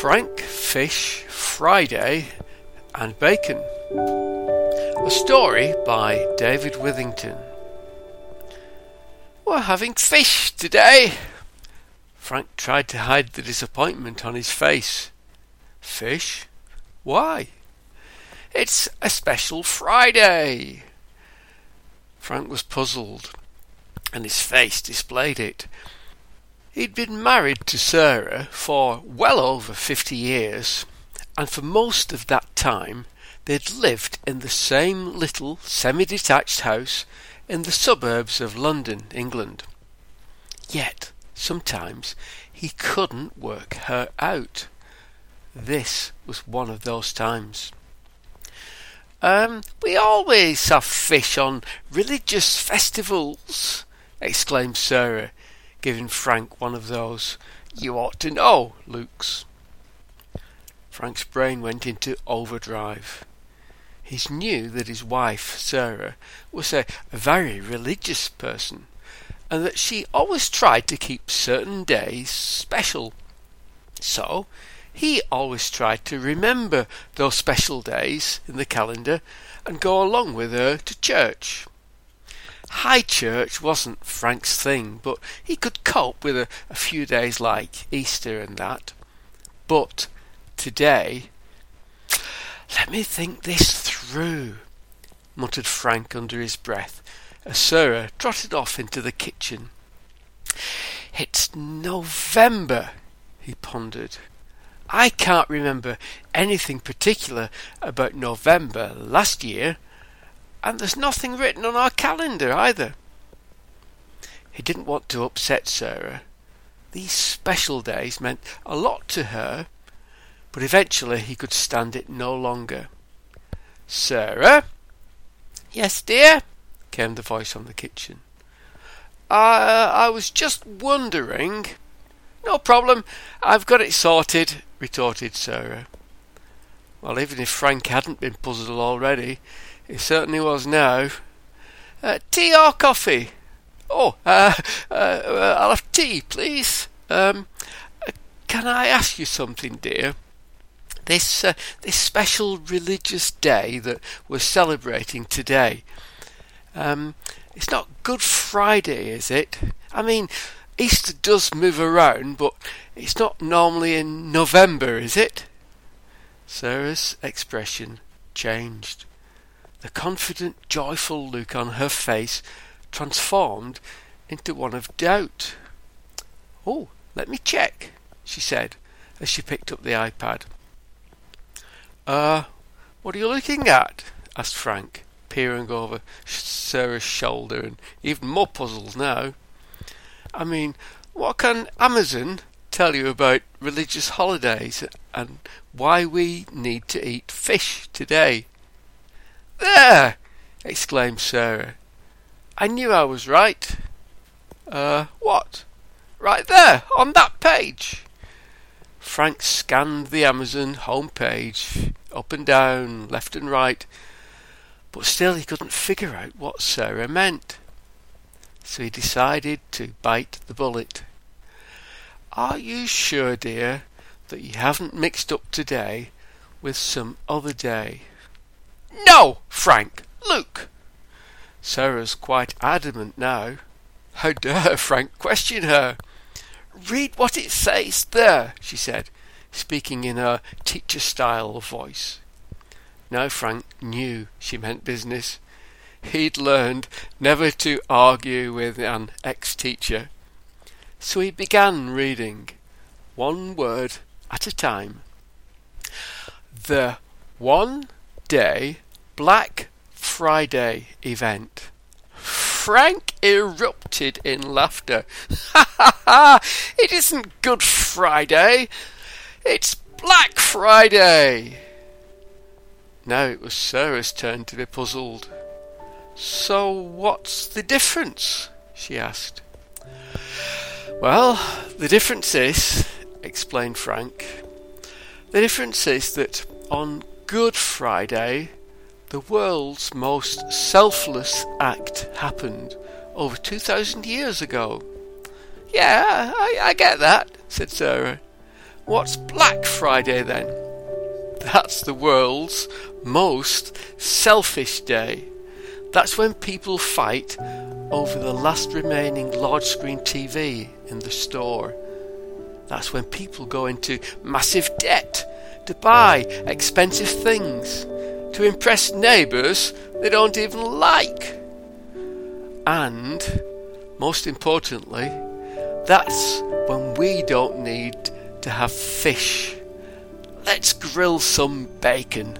Frank Fish Friday and Bacon. A story by David Withington. We're having fish today. Frank tried to hide the disappointment on his face. Fish? Why? It's a special Friday. Frank was puzzled, and his face displayed it. He'd been married to Sarah for well over fifty years, and for most of that time they'd lived in the same little semi detached house in the suburbs of London, England. Yet, sometimes, he couldn't work her out. This was one of those times. Um, we always have fish on religious festivals, exclaimed Sarah, giving Frank one of those you ought to know looks. Frank's brain went into overdrive. He knew that his wife, Sarah, was a very religious person, and that she always tried to keep certain days special. So, he always tried to remember those special days in the calendar and go along with her to church. High church wasn't Frank's thing, but he could cope with a, a few days like Easter and that. But today, let me think this through, muttered Frank under his breath as Sarah trotted off into the kitchen. It's November, he pondered. I can't remember anything particular about November last year and there's nothing written on our calendar either. He didn't want to upset Sarah. These special days meant a lot to her, but eventually he could stand it no longer. Sarah? Yes, dear? came the voice from the kitchen. I, uh, I was just wondering. No problem, I've got it sorted, retorted Sarah. Well, even if Frank hadn't been puzzled already, he certainly was now. Uh, tea or coffee? Oh, uh, uh, I'll have tea, please. Um, uh, can I ask you something, dear? This uh, this special religious day that we're celebrating today. Um, it's not Good Friday, is it? I mean, Easter does move around, but it's not normally in November, is it? Sarah's expression changed. The confident, joyful look on her face transformed into one of doubt. Oh, let me check, she said as she picked up the iPad. Uh, what are you looking at? asked Frank, peering over Sarah's shoulder and even more puzzled now. I mean, what can Amazon tell you about religious holidays and why we need to eat fish today? There! exclaimed Sarah. I knew I was right. Uh, what? Right there, on that page. Frank scanned the Amazon home page, up and down, left and right, but still he couldn't figure out what Sarah meant. So he decided to bite the bullet. Are you sure, dear, that you haven't mixed up today with some other day? No, Frank, look. Sarah's quite adamant now. How dare Frank question her? Read what it says there, she said, speaking in her teacher style voice. Now Frank knew she meant business. He'd learned never to argue with an ex teacher. So he began reading, one word at a time. The one day Black Friday event. Frank erupted in laughter. Ha ha ha! It isn't Good Friday, it's Black Friday! Now it was Sarah's turn to be puzzled. So what's the difference? she asked. Well, the difference is, explained Frank, the difference is that on Good Friday the world's most selfless act happened over 2,000 years ago. Yeah, I, I get that, said Sarah. What's Black Friday then? That's the world's most selfish day. That's when people fight over the last remaining large screen TV in the store. That's when people go into massive debt to buy expensive things to impress neighbours they don't even like. And, most importantly, that's when we don't need to have fish. Let's grill some bacon.